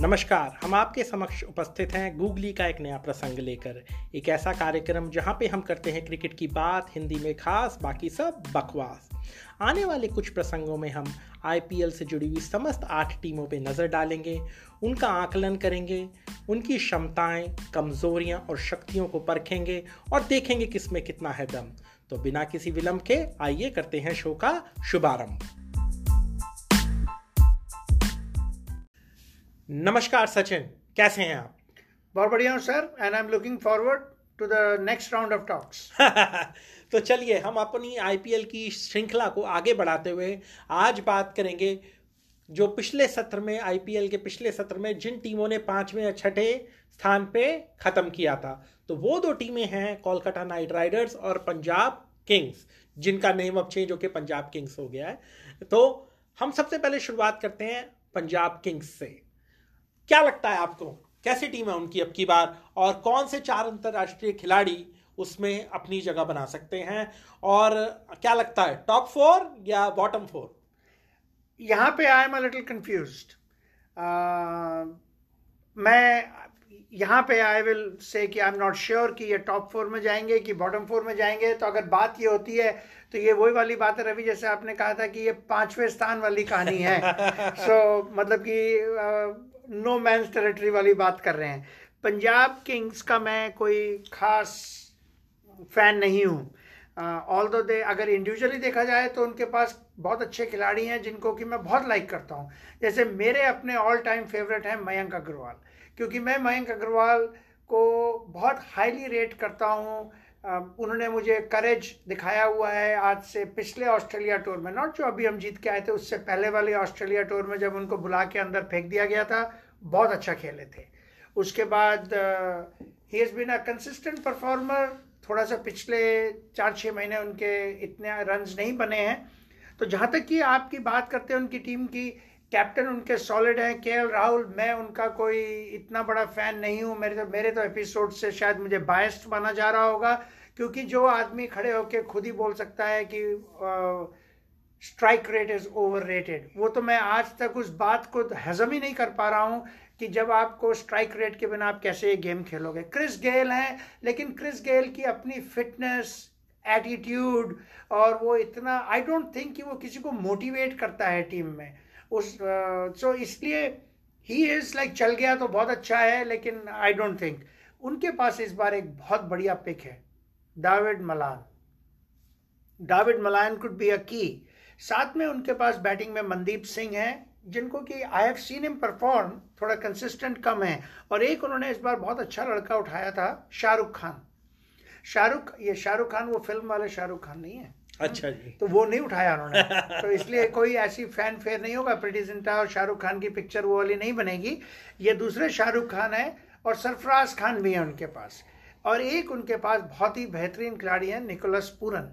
नमस्कार, हम आपके समक्ष उपस्थित हैं गूगली का एक नया प्रसंग लेकर। एक ऐसा कार्यक्रम जहाँ पे हम करते हैं क्रिकेट की बात, हिंदी में खास, बाकी सब बकवास। आने वाले कुछ प्रसंगों में हम आईपीएल से जुड़ी हुई समस्त आठ टीमों पे नज़र डालेंगे, उनका आकलन करेंगे, उनकी क्षमताएँ, कमज़ोरियाँ और शक्तियों को परखेंगे और देखेंगे किसमें कितना है दम। तो बिना किसी विलंब के आइए करते हैं शो का शुभारंभ। नमस्कार सचिन। कैसे हैं आप? बहुत बढ़िया हूँ sir and I am looking forward to the next round of talks तो चलिए हम अपनी आईपीएल की श्रृंखला को आगे बढ़ाते हुए आज बात करेंगे जो पिछले सत्र में आईपीएल के पिछले सत्र में जिन टीमों ने पाँचवें या छठे स्थान पे खत्म किया था तो वो दो टीमें हैं कोलकाता नाइट राइडर्स और पंजाब किंग्स जिनका नेम अब चेंज होकर पंजाब किंग्स हो गया है। तो हम सबसे पहले शुरुआत करते हैं पंजाब किंग्स से। क्या लगता है आपको? कैसी टीम है उनकी अब की बार? और कौन से चार अंतरराष्ट्रीय खिलाड़ी उसमें अपनी जगह बना सकते हैं? और क्या लगता है टॉप फोर या बॉटम फोर यहाँ पे I am a little confuse मैं यहाँ पे आई विल से कि आई एम नॉट श्योर कि ये टॉप फोर में जाएँगे कि बॉटम फोर में जाएँगे। तो अगर बात ये होती है तो ये वही वाली बात है रवि जैसे आपने कहा था कि ये पाँचवें स्थान वाली कहानी है। सो so, मतलब कि नो मैंस टेरिटरी वाली बात कर रहे हैं। पंजाब किंग्स का मैं कोई खास फ़ैन नहीं हूँ। ऑल दो दे अगर इंडिविजुअली देखा जाए तो उनके पास बहुत अच्छे खिलाड़ी हैं जिनको कि मैं बहुत लाइक करता हूँ। जैसे मेरे अपने ऑल टाइम फेवरेट हैं मयंक अग्रवाल। क्योंकि मैं मयंक अग्रवाल को बहुत हाईली रेट करता हूँ। उन्होंने मुझे करेज दिखाया हुआ है आज से पिछले ऑस्ट्रेलिया टूर में। नॉट जो अभी हम जीत के आए थे, उससे पहले वाले ऑस्ट्रेलिया टूर में जब उनको बुला के अंदर फेंक दिया गया था, बहुत अच्छा खेले थे। उसके बाद ही has been a consistent performer थोड़ा सा पिछले चार छः महीने उनके इतने रन नहीं बने हैं। तो जहाँ तक कि आपकी बात करते हैं उनकी टीम की कैप्टन उनके सॉलिड हैं, के राहुल, मैं उनका कोई इतना बड़ा फ़ैन नहीं हूँ। मेरे तो मेरे तो एपिसोड से शायद मुझे बायस्ड माना जा रहा होगा, क्योंकि जो आदमी खड़े होकर खुद ही बोल सकता है कि strike rate is over rated वो तो मैं आज तक उस बात को हजम ही नहीं कर पा रहा हूँ कि जब आपको स्ट्राइक रेट के बिना आप कैसे ये गेम खेलोगे। क्रिस गेल हैं, लेकिन क्रिस गेल की अपनी फिटनेस एटीट्यूड और वो इतना आई डोंट थिंक कि वो किसी को मोटिवेट करता है टीम में। उस सो इसलिए ही इज़ लाइक चल गया तो बहुत अच्छा है, लेकिन आई डोंट थिंक उनके पास इस बार एक बहुत बढ़िया पिक है David Malan David Malan could be a की साथ में उनके पास बैटिंग में मनदीप सिंह है, जिनको कि I have seen him perform थोड़ा कंसिस्टेंट कम है, और एक उन्होंने इस बार बहुत अच्छा लड़का उठाया था, शाहरुख खान. शाहरुख, ये शाहरुख खान वो फ़िल्म वाले शाहरुख खान नहीं है. अच्छा जी। तो वो नहीं उठाया उन्होंने। तो इसलिए कोई ऐसी फ़ैन फेयर नहीं होगा। प्रीति जिंटा और शाहरुख खान की पिक्चर वो वाली नहीं बनेगी। ये दूसरे शाहरुख खान है और सरफराज खान भी है उनके पास। और एक उनके पास बहुत ही बेहतरीन खिलाड़ी है निकोलस पूरन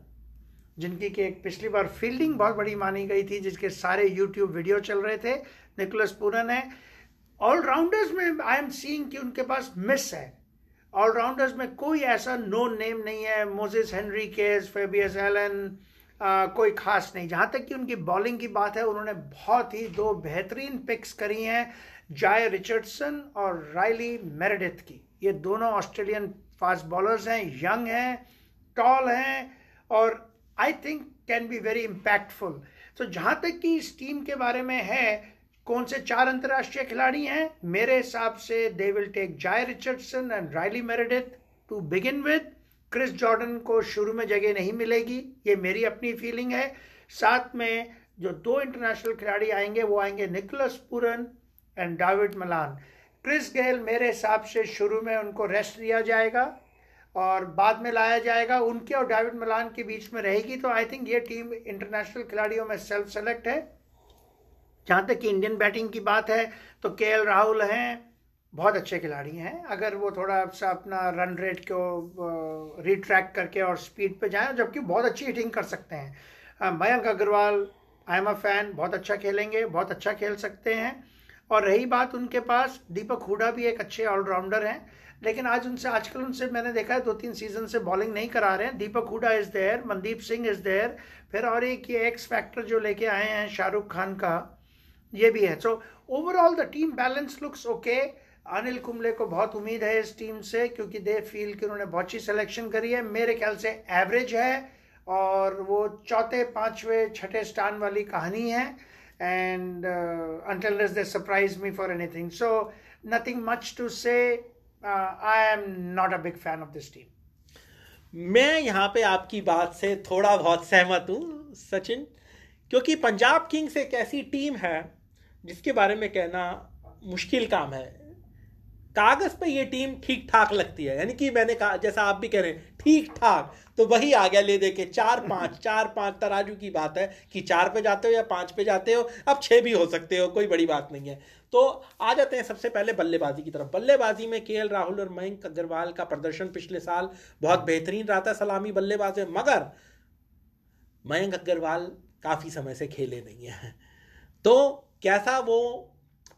जिनकी कि एक पिछली बार फील्डिंग बहुत बड़ी मानी गई थी, जिसके सारे यूट्यूब वीडियो चल रहे थे। निकोलस पूरन है। ऑलराउंडर्स में आई एम सीइंग कि उनके पास मिस है। ऑलराउंडर्स में कोई ऐसा नो नेम नहीं है। Moises Henriques Fabian Allen कोई खास नहीं। जहाँ तक कि उनकी बॉलिंग की बात है, उन्होंने बहुत ही दो बेहतरीन पिक्स करी हैं जाय रिचर्डसन और राइली मेरेडिथ की। ये दोनों ऑस्ट्रेलियन फास्ट बॉलर्स हैं यंग हैं टॉल हैं और I think can be very impactful तो जहाँ तक कि इस टीम के बारे में है कौन से चार अंतर्राष्ट्रीय खिलाड़ी हैं? मेरे हिसाब से they will take Jhye Richardson and Riley Meredith to begin with Chris Jordan को शुरू में जगह नहीं मिलेगी, ये मेरी अपनी फीलिंग है। साथ में जो दो इंटरनेशनल खिलाड़ी आएँगे, वो आएँगे Nicholas Pooran and David Malan Chris Gayle मेरे हिसाब से शुरू में उनको रेस्ट दिया जाएगा और बाद में लाया जाएगा। उनके और डाविड मलान के बीच में रहेगी तो आई थिंक ये टीम इंटरनेशनल खिलाड़ियों में सेल्फ सेलेक्ट है। जहाँ तक कि इंडियन बैटिंग की बात है तो के राहुल हैं, बहुत अच्छे खिलाड़ी हैं। अगर वो थोड़ा सा अपना रन रेट को रिट्रैक्ट करके और स्पीड पे जाएँ, जबकि बहुत अच्छी हिटिंग कर सकते हैं। Mayank Agarwal I am a fan बहुत अच्छा खेलेंगे, बहुत अच्छा खेल सकते हैं। और रही बात उनके पास, दीपक हुडा भी एक अच्छे ऑलराउंडर हैं, लेकिन आज उनसे, आजकल उनसे मैंने देखा है दो तीन सीज़न से बॉलिंग नहीं करा रहे हैं। Deepak Hooda is there Mandeep Singh is there फिर और एक ये एक्स फैक्टर जो लेके आए हैं शाहरुख खान का ये भी है। So overall the team balance looks okay Anil Kumble को बहुत उम्मीद है इस टीम से, क्योंकि दे फील कि उन्होंने बहुत अच्छी सिलेक्शन करी है। मेरे ख्याल से एवरेज है, और वो चौथे, पांचवे, छठे स्थान वाली कहानी है। And until they surprise me for anything so nothing much to say I am not a big fan of this team मैं यहाँ पे आपकी बात से थोड़ा बहुत सहमत हूँ, सचिन। क्योंकि पंजाब किंग्स एक ऐसी टीम है जिसके बारे में कहना मुश्किल काम है। कागज़ पे ये टीम ठीक ठाक लगती है। यानी कि मैंने कहा जैसा आप भी कह रहे हैं ठीक ठाक तो वही आ गया ले दे के चार पाँच चार पाँच तराजू की बात है कि चार पे जाते हो या पाँच पे जाते हो। अब छह भी हो सकते हो कोई बड़ी बात नहीं है। तो आ जाते हैं सबसे पहले बल्लेबाजी की तरफ़। बल्लेबाजी में के राहुल और मयंक अग्रवाल का प्रदर्शन पिछले साल बहुत बेहतरीन रहा था सलामी बल्लेबाज में मगर मयंक अग्रवाल काफ़ी समय से खेले नहीं है। तो कैसा वो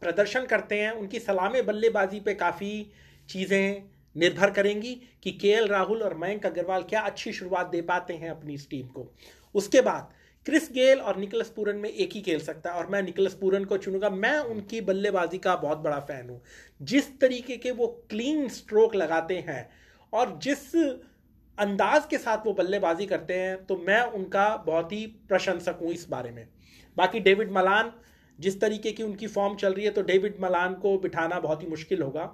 प्रदर्शन करते हैं, उनकी सलामे बल्लेबाजी पे काफ़ी चीज़ें निर्भर करेंगी कि के राहुल और मयंक अग्रवाल क्या अच्छी शुरुआत दे पाते हैं अपनी इस टीम को। उसके बाद क्रिस गेल और निकलस पूरन में एक ही खेल सकता है और मैं निकलस पूरन को चुनूँगा। मैं उनकी बल्लेबाजी का बहुत बड़ा फ़ैन हूँ। जिस तरीके के वो क्लीन स्ट्रोक लगाते हैं और जिस अंदाज के साथ वो बल्लेबाजी करते हैं तो मैं उनका बहुत ही प्रशंसक हूँ इस बारे में। बाकी डेविड मलान जिस तरीके की उनकी फॉर्म चल रही है तो डेविड मलान को बिठाना बहुत ही मुश्किल होगा।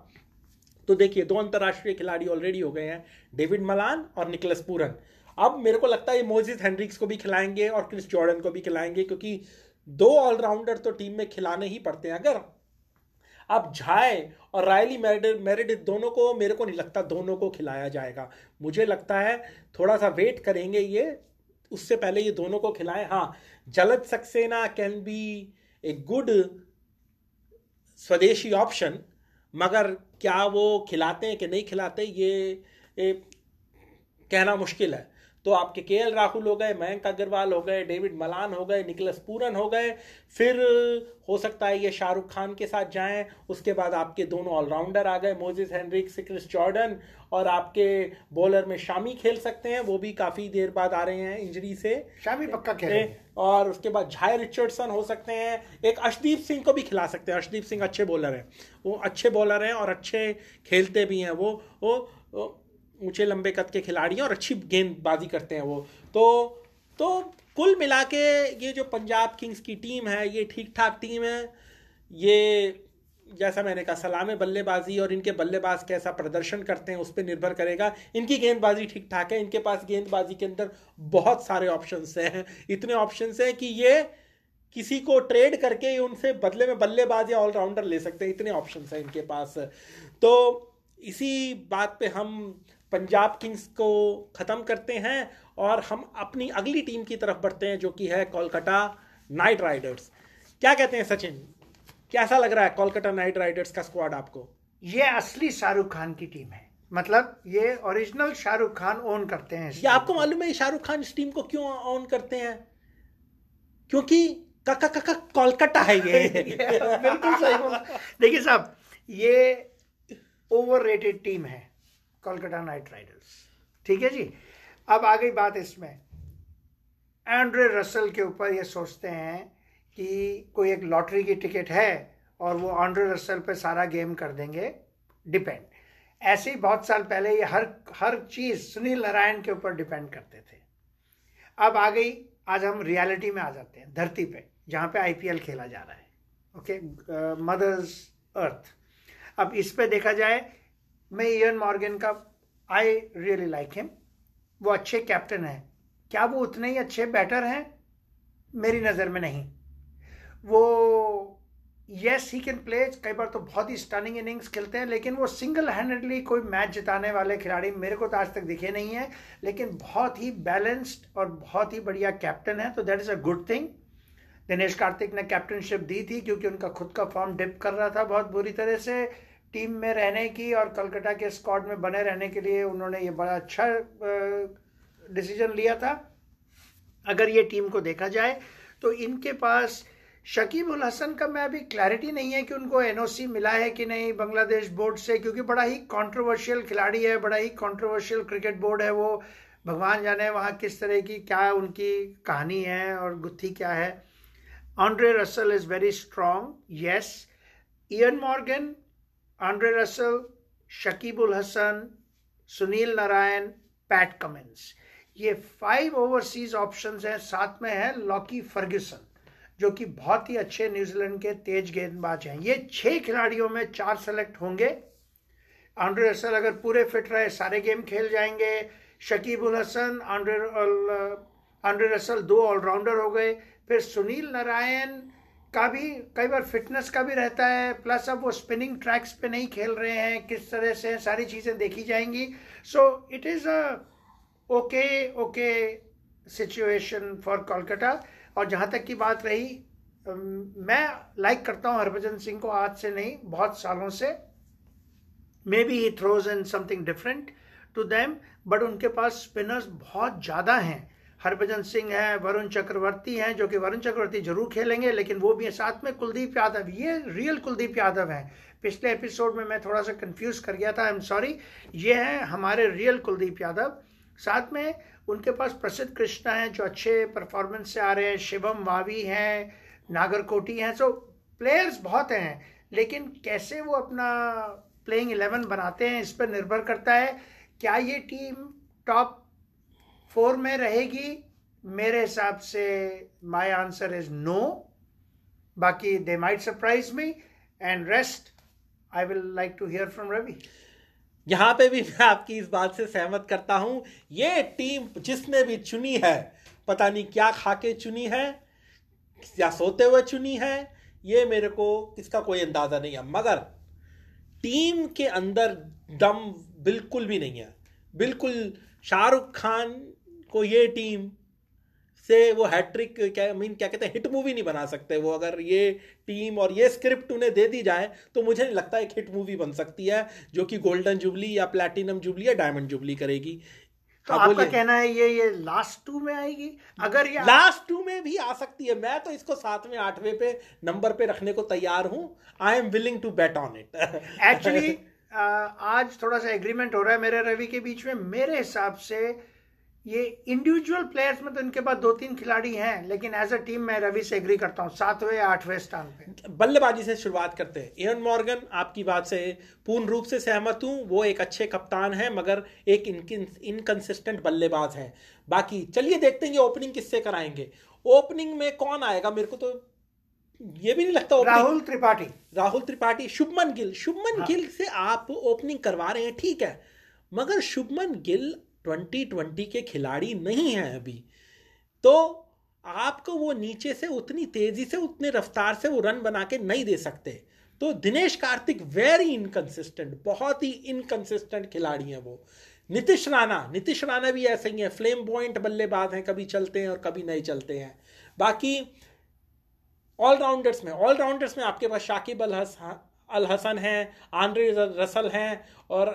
तो देखिए, दो अंतर्राष्ट्रीय खिलाड़ी ऑलरेडी हो गए हैं डेविड मलान और निकलस पूरन अब मेरे को लगता है ये मोजिस हेनरिक्स को भी खिलाएँगे और क्रिस जॉर्डन को भी खिलाएँगे, क्योंकि दो ऑलराउंडर तो टीम में खिलाने ही पड़ते हैं। अगर अब झाए और रायली मेरिडिथ दोनों को, मेरे को नहीं लगता दोनों को खिलाया जाएगा। मुझे लगता है थोड़ा सा वेट करेंगे ये, उससे पहले ये दोनों को खिलाएँ। हाँ Jalaj Saxena can be a good swadeshi option मगर क्या वो खिलाते हैं कि नहीं खिलाते ये, ये कहना मुश्किल है। तो आपके के एल राहुल हो गए मयंक अग्रवाल हो गए डेविड मलान हो गए निकलस पूरन हो गए फिर हो सकता है ये शाहरुख खान के साथ जाएँ उसके बाद आपके दोनों ऑलराउंडर आ गए मोजिस हेनरिक क्रिस जॉर्डन और आपके बॉलर में शामी खेल सकते हैं वो भी काफ़ी देर बाद आ रहे हैं इंजरी से। शामी पक्का खेल और उसके बाद झाय रिचर्डसन हो सकते हैं एक अर्शदीप सिंह को भी खिला सकते हैं अर्शदीप सिंह अच्छे बॉलर हैं वो अच्छे बॉलर हैं और अच्छे खेलते भी हैं वो वो, वो ऊँचे लंबे कद के खिलाड़ी हैं और अच्छी गेंदबाजी करते हैं वो। तो तो कुल मिला के ये जो पंजाब किंग्स की टीम है, ये ठीक ठाक टीम है। ये, जैसा मैंने कहा, सलामे बल्लेबाजी और इनके बल्लेबाज कैसा प्रदर्शन करते हैं उस पर निर्भर करेगा। इनकी गेंदबाजी ठीक ठाक है, इनके पास गेंदबाजी के अंदर बहुत सारे ऑप्शंस हैं। इतने ऑप्शंस हैं कि ये किसी को ट्रेड करके उनसे बदले में बल्लेबाज या ऑलराउंडर ले सकते हैं। इतने ऑप्शन हैं इनके पास। तो इसी बात पे हम पंजाब किंग्स को ख़त्म करते हैं और हम अपनी अगली टीम की तरफ़ बढ़ते हैं जो कि है कोलकाता नाइट राइडर्स। क्या कहते हैं सचिन? कैसा लग रहा है कोलकाता नाइट राइडर्स का स्क्वाड आपको? ये असली शाहरुख खान की टीम है। मतलब ये ओरिजिनल शाहरुख खान ओन करते हैं ये आपको मालूम है शाहरुख खान इस टीम को क्यों ओन करते हैं? क्योंकि काका काका कोलकाता है ये। बिल्कुल सही देखिए साहब ये ओवर टीम है। Kolkata knight riders. ठीक है जी? अब आ गई बात इसमें। एंड्रे रसल के ऊपर ये सोचते हैं कि कोई एक लॉटरी की टिकट है और वो एंड्रे रसल पे सारा गेम कर देंगे। डिपेंड। ऐसे ही बहुत साल पहले ये हर हर चीज़ सुनील नारायण के ऊपर डिपेंड करते थे। अब आ गई, आज हम रियलिटी में आ जाते हैं, धरती पे, जहाँ पे आईपीएल खेला जा रहा है। ओके? Mothers, earth. अब इस पे देखा जाए मैं इयन मॉर्गन का आई रियली लाइक हिम वो अच्छे कैप्टन हैं। क्या वो उतने ही अच्छे बैटर हैं? मेरी नज़र में नहीं। वो यस ही कैन प्ले कई बार तो बहुत ही स्टनिंग इनिंग्स खेलते हैं, लेकिन वो सिंगल हैंडेडली कोई मैच जिताने वाले खिलाड़ी मेरे को तो आज तक दिखे नहीं है, लेकिन बहुत ही बैलेंस्ड और बहुत ही बढ़िया कैप्टन है तो that is a good thing Dinesh Karthik ने कैप्टनशिप दी थी, क्योंकि उनका खुद का फॉर्म डिप कर रहा था बहुत बुरी तरह से। टीम में रहने की और कलकत्ता के स्क्वाड में बने रहने के लिए उन्होंने ये बड़ा अच्छा डिसीज़न लिया था। अगर ये टीम को देखा जाए तो इनके पास शकीब उल हसन का मैं अभी क्लैरिटी नहीं है कि उनको एनओसी मिला है कि नहीं बांग्लादेश बोर्ड से क्योंकि बड़ा ही कंट्रोवर्शियल खिलाड़ी है बड़ा ही कंट्रोवर्शियल क्रिकेट बोर्ड है वो। भगवान जाने वहाँ किस तरह की क्या उनकी कहानी है और गुत्थी क्या है। Andre Russell is very strong, yes. Ian Morgan, Andre Russell, Shakibul Hassan, Sunil Narine Pat Cummins ये फाइव ओवरसीज ऑप्शंस हैं साथ में है लॉकी फर्ग्यूसन जो कि बहुत ही अच्छे न्यूजीलैंड के तेज गेंदबाज हैं। ये छह खिलाड़ियों में चार सेलेक्ट होंगे। आंड्रे रसल अगर पूरे फिट रहे सारे गेम खेल जाएँगे। Shakib ul Hasan Andre Andre Russell दो ऑलराउंडर हो गए। फिर सुनील नारायण का भी, कई बार फिटनेस का भी रहता है प्लस अब वो स्पिनिंग ट्रैक्स पे नहीं खेल रहे हैं, किस तरह से सारी चीज़ें देखी जाएँगी। So it is a okay okay situation for Kolkata और जहाँ तक की बात रही मैं लाइक करता हूँ हरभजन सिंह को आज से नहीं, बहुत सालों से। Maybe he throws in something different to them but उनके पास स्पिनर्स बहुत ज़्यादा हैं। हरभजन सिंह है, वरुण चक्रवर्ती हैं, जो कि वरुण चक्रवर्ती ज़रूर खेलेंगे, लेकिन वो भी है। साथ में कुलदीप यादव, ये रियल कुलदीप यादव हैं। पिछले एपिसोड में मैं थोड़ा सा कंफ्यूज कर गया था आई एम सॉरी ये हैं हमारे रियल कुलदीप यादव। साथ में उनके पास प्रसिद्ध कृष्णा हैं, जो अच्छे परफॉर्मेंस से आ रहे हैं। शिवम वावी हैं, नागरकोटी हैं। सो प्लेयर्स बहुत हैं, लेकिन कैसे वो अपना प्लेइंग इलेवन बनाते हैं, इस पर निर्भर करता है। क्या ये टीम टॉप फोर में रहेगी। मेरे हिसाब से माय आंसर इज़ नो बाकी they might surprise me and rest I will like to hear from Ravi यहाँ पे भी मैं आपकी इस बात से सहमत करता हूँ। ये टीम जिसने भी चुनी है, पता नहीं क्या खा के चुनी है, या सोते हुए चुनी है, ये मेरे को इसका कोई अंदाज़ा नहीं है। मगर टीम के अंदर दम बिल्कुल भी नहीं है। बिल्कुल शाहरुख खान को ये टीम से वो हैट्रिक क्या मीन क्या कहते हैं हिट मूवी नहीं बना सकते। वो अगर ये टीम और ये स्क्रिप्ट उन्हें दे दी जाए तो मुझे नहीं लगता एक हिट मूवी बन सकती है जो कि गोल्डन जुबली या प्लेटिनम जुबली या डायमंड जुबली करेगी। तो हाँ, आपका कहना है ये ये लास्ट टू में आएगी? अगर ये लास्ट टू में भी आ सकती है। मैं तो इसको सातवें आठवें पे नंबर पे रखने को तैयार हूँ। I am willing to bet on it actually आज थोड़ा सा एग्रीमेंट हो रहा है मेरे रवि के बीच में। मेरे हिसाब से ये इंडिविजुअल प्लेयर्स में तो इनके पास दो तीन खिलाड़ी हैं लेकिन एज अ टीम मैं रवि से एग्री करता हूँ सातवें आठवें स्थान पे। बल्लेबाजी से शुरुआत करते हैं। इयन मॉर्गन आपकी बात से पूर्ण रूप से सहमत हूँ वो एक अच्छे कप्तान है मगर एक इनकन्सिस्टेंट बल्लेबाज है। बाकी चलिए देखते हैं ये ओपनिंग किससे कराएँगे। ओपनिंग में कौन आएगा? मेरे को तो ये भी नहीं लगता राहुल त्रिपाठी। राहुल त्रिपाठी शुभमन गिल। शुभमन हाँ। गिल से आप ओपनिंग करवा रहे हैं ठीक है। मगर शुभमन गिल ट्वेंटी ट्वेंटी के खिलाड़ी नहीं हैं अभी। तो आपको वो नीचे से उतनी तेज़ी से, उतने रफ्तार से वो रन बना के नहीं दे सकते। तो दिनेश कार्तिक वेरी इनकंसिस्टेंट बहुत ही इनकंसिस्टेंट खिलाड़ी हैं वो। नीतीश राणा नीतीश राणा भी ऐसे ही है फ्लेम पॉइंट बल्लेबाज हैं, कभी चलते हैं और कभी नहीं चलते हैं। बाकी ऑलराउंडर्स में ऑलराउंडर्स में आपके पास शाकिब अल अल हसन हैं, आंद्रे रसल हैं और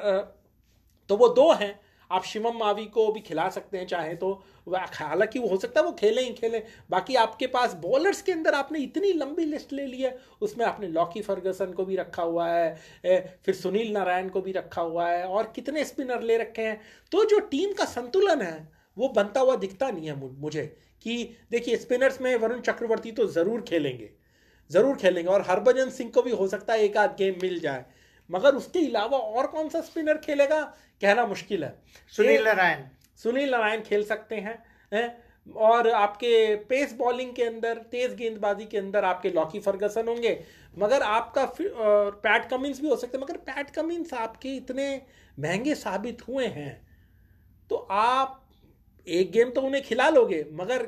तो वो दो हैं। आप शिवम मावी को भी खिला सकते हैं चाहे तो। हालाँकि वो हो सकता है वो खेलें ही खेलें। बाकी आपके पास बॉलर्स के अंदर आपने इतनी लंबी लिस्ट ले ली है। उसमें आपने लॉकी फर्गसन को भी रखा हुआ है फिर सुनील नारायण को भी रखा हुआ है और कितने स्पिनर ले रखे हैं। तो जो टीम का संतुलन है, वो बनता हुआ दिखता नहीं है मुझे कि देखिए स्पिनर्स में वरुण चक्रवर्ती तो ज़रूर खेलेंगे ज़रूर खेलेंगे और हरभजन सिंह को भी हो सकता है एक आध गेम मिल जाए। मगर उसके अलावा और कौन सा स्पिनर खेलेगा? कहना मुश्किल है। सुनील नारायण। सुनील नारायण खेल सकते हैं है? और आपके पेस बॉलिंग के अंदर तेज गेंदबाजी के अंदर आपके लॉकी फर्गसन होंगे। मगर आपका पैट कमिंस भी हो सकते हैं मगर पैट कमिंस आपके इतने महँगे साबित हुए हैं तो आप एक गेम तो उन्हें खिला लोगे मगर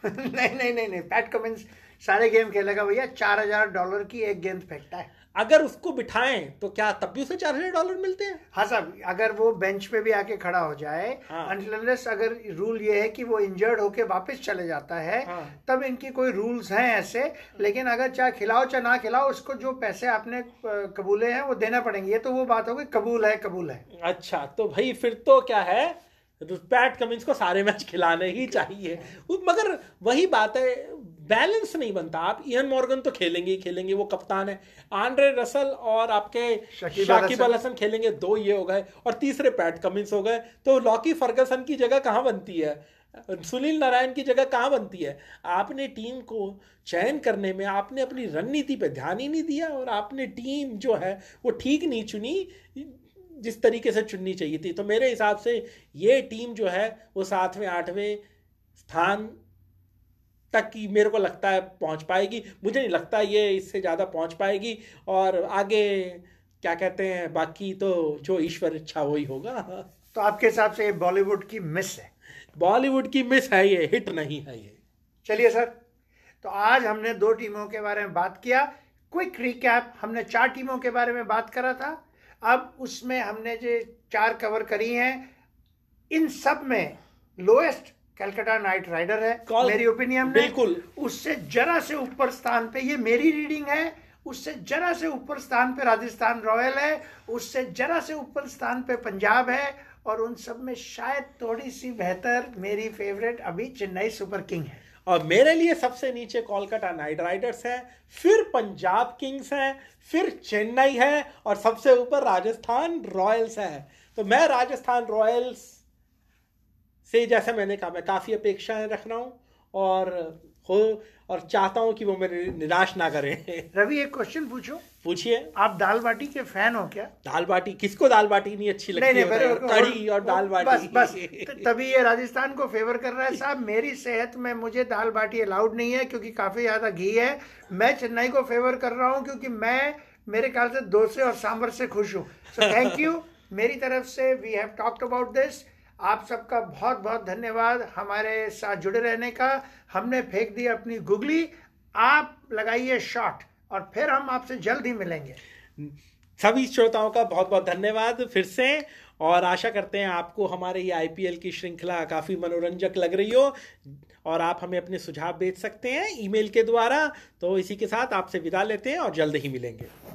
नहीं नहीं नहीं नहीं पैट कमिंस सारे गेम खेलेगा भैया। चार हज़ार डॉलर की एक गेंद फेंकता है। अगर उसको बिठाएँ तो क्या तब भी उसे चार हज़ार डॉलर मिलते हैं हाँ साहब अगर वो बेंच पे भी आके खड़ा हो जाए हाँ। अगर रूल ये है कि वो इंजर्ड होके वापस चले जाता है हाँ। तब इनकी कोई रूल्स हैं ऐसे लेकिन अगर चाहे खिलाओ चाहे ना खिलाओ उसको जो पैसे आपने कबूले हैं वो देना पड़ेंगे ये तो वो बात होगी कबूल है कबूल है अच्छा तो भाई फिर तो क्या है पैट कमिंस को सारे मैच खिलाने ही चाहिए मगर वही बात है बैलेंस नहीं बनता। आप इयन मॉर्गन तो खेलेंगे ही खेलेंगे वो कप्तान है। आंड्रे रसल और आपके शाकिब अल हसन। खेलेंगे दो ये हो गए। और तीसरे पैट कमिंस हो गए। तो लॉकी फर्गसन की जगह कहाँ बनती है? सुनील नारायण की जगह कहाँ बनती है? आपने टीम को चयन करने में आपने अपनी रणनीति पे ध्यान ही नहीं दिया और आपने टीम जो है वो ठीक नहीं चुनी जिस तरीके से चुननी चाहिए थी। तो मेरे हिसाब से ये टीम जो है वो सातवें आठवें स्थान तक की मेरे को लगता है पहुँच पाएगी। मुझे नहीं लगता ये इससे ज़्यादा पहुँच पाएगी। और आगे क्या कहते हैं बाकी तो जो ईश्वर इच्छा वही होगा। तो आपके हिसाब से ये बॉलीवुड की मिस है? बॉलीवुड की मिस है ये हिट नहीं है ये। चलिए सर तो आज हमने दो टीमों के बारे में बात किया। क्विक रिकैप हमने चार टीमों के बारे में बात करा था। अब उसमें हमने जो चार कवर करी हैं इन सब में लोएस्ट कलकत्ता नाइट राइडर है मेरी ओपिनियन बिल्कुल। उससे जरा से ऊपर स्थान पे ये मेरी रीडिंग है उससे जरा से ऊपर स्थान पे राजस्थान रॉयल है उससे जरा से ऊपर स्थान पे पंजाब है और उन सब में शायद थोड़ी सी बेहतर मेरी फेवरेट अभी चेन्नई सुपर किंग है। और मेरे लिए सबसे नीचे कोलकाता नाइट राइडर्स है फिर पंजाब किंग्स है फिर चेन्नई है और सबसे ऊपर राजस्थान रॉयल्स है। तो मैं राजस्थान रॉयल्स से जैसा मैंने कहा मैं काफ़ी अपेक्षाएँ रख रहा हूँ और हो और चाहता हूँ कि वो मेरे निराश ना करें। रवि एक क्वेश्चन पूछो? पूछिए। आप दाल बाटी के फ़ैन हो क्या? दाल बाटी? किसको दाल बाटी नहीं अच्छी लगती नहीं, नहीं, कढ़ी और दाल बाटी। बस बस तभी ये राजस्थान को फेवर कर रहा है साहब। मेरी सेहत में मुझे दाल बाटी अलाउड नहीं है क्योंकि काफ़ी ज़्यादा घी है। मैं चेन्नई को फेवर कर रहा हूँ क्योंकि मैं मेरे ख्याल से डोसे और सांबर से खुश हूँ। सो थैंक यू मेरी तरफ़ से we have talked about this आप सबका बहुत बहुत धन्यवाद हमारे साथ जुड़े रहने का। हमने फेंक दी अपनी गुगली। आप लगाइए शॉट और फिर हम आपसे जल्द ही मिलेंगे। सभी श्रोताओं का बहुत बहुत धन्यवाद फिर से। और आशा करते हैं आपको हमारे ये आईपीएल की श्रृंखला काफ़ी मनोरंजक लग रही हो और आप हमें अपने सुझाव भेज सकते हैं ईमेल के द्वारा। तो इसी के साथ आपसे विदा लेते हैं और जल्द ही मिलेंगे।